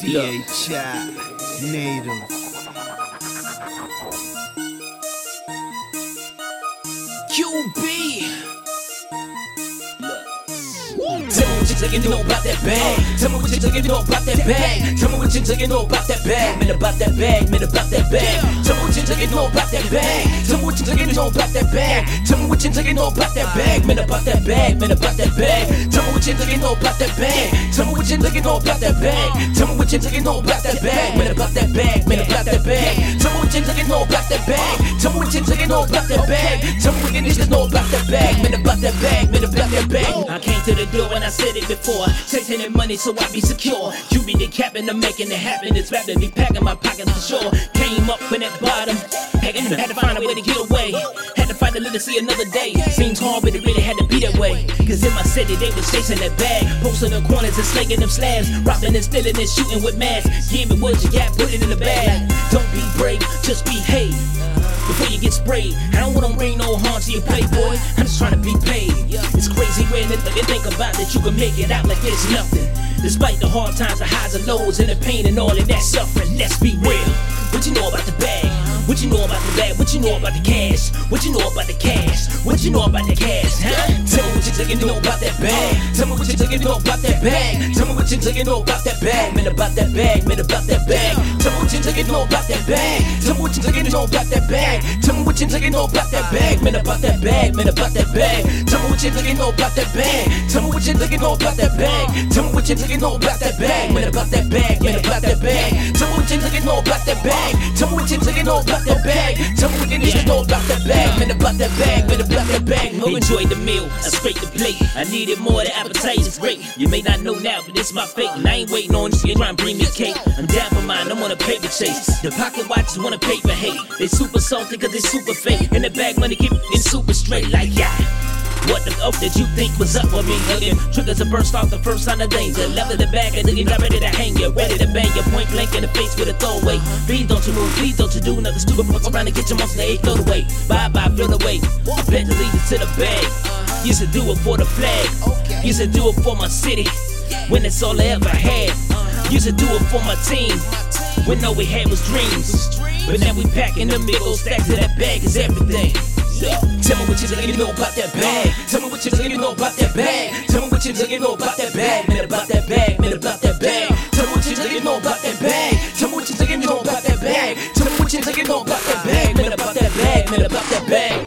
CHI Native. QB. Tell me think you know about that bag. Tell me what think you know about that bag. Tell me what think you know about that bag. Man, about that bag. Man, about that bag. Tell me what think you know about that bag. Tell me what think you know about that bag. Tell me what think you know about that bag. Man, about that bag. Man, about that bag. What you you know about that bag. Tell me what you you know about that bag. Tell me what you you know about that bag. Man, about that bag. Man, about that bag. Tell me what you you know about that bag. Tell me what you you know about that bag. Tell me what you niggas know about that bag. Man, about that bag. Man, about that bag. I came to the door and I said it before. Chasing that money so I be secure. You be the captain, I'm making it happen. It's be packing my pockets for sure. Came up in that bottom. Had to find a way to get away. Live to see another day. Seems hard, but it really had to be that way. Cause in my city, they was chasing that bag. Posting the corners and slinging them slabs. Robbing and stealing and shooting with masks. Give me what you got, put it in the bag. Don't be brave, just behave before you get sprayed. I don't wanna bring no harm to your playboy. I'm just trying to be paid. It's crazy when you think about that you can make it out like it's nothing. Despite the hard times, the highs and lows, and the pain and all of that suffering. Let's be real. What you know about the bag? What you know about the bag? What you know about the cash? What you know about the cash? What you know about the cash? Huh? Tell me what you think you know about that bag. Tell me what you think you know about that bag. Tell me what you think you know about that bag. Man, about that bag. Man, about that bag. Tell me what you think you know about that bag. Tell me what you know about that bag. What you think know about that bag. Man, about that bag. Man, about that bag. Tell me what you think know about that bag. Tell me what you think know about that bag. Tell me what you think know about that bag. Man, about that bag. Man, about that bag. Tell me what you think know about that bag. Tell me what you think know about that bag. Tell me what you niggas know about that bag. Man, about that bag. Man, about that bag. Enjoy the meal. I scrape the plate. I needed more. The appetite is great. You may not know now, but it's my fate. And I ain't waiting on you. Trying to bring me cake. I'm down for mine. I'm on a paper chase. The pocket watches want a paper hate. They super salty cause they super fake. And the bag money keep it super straight like yeah. What the fuck did you think was up with me? Again, triggers a burst off the first sign of danger. Level the bag and then got ready to hang you. Ready to bang your point blank in the face with a throwaway. Please don't you move, please don't you do nothing stupid. Fuck around and get your monster eight throw away. Bye bye, feel away. I bet to lead you to the bag. Used to do it for the flag. Used to do it for my city. When it's all I ever had. Used to do it for my team. When all we had was dreams. But now we packing in the middle, stacks of that bag is everything. Yeah. Tell me what you looking know about that bag. Tell me what you looking know about that bag. Tell me what you looking know about that bag. Man, about that bag, man, about that bag. Tell me what you looking know about that bag. Tell me what you looking know about that bag. Tell me what you looking know about that bag. Man, about that bag, man, about that bag.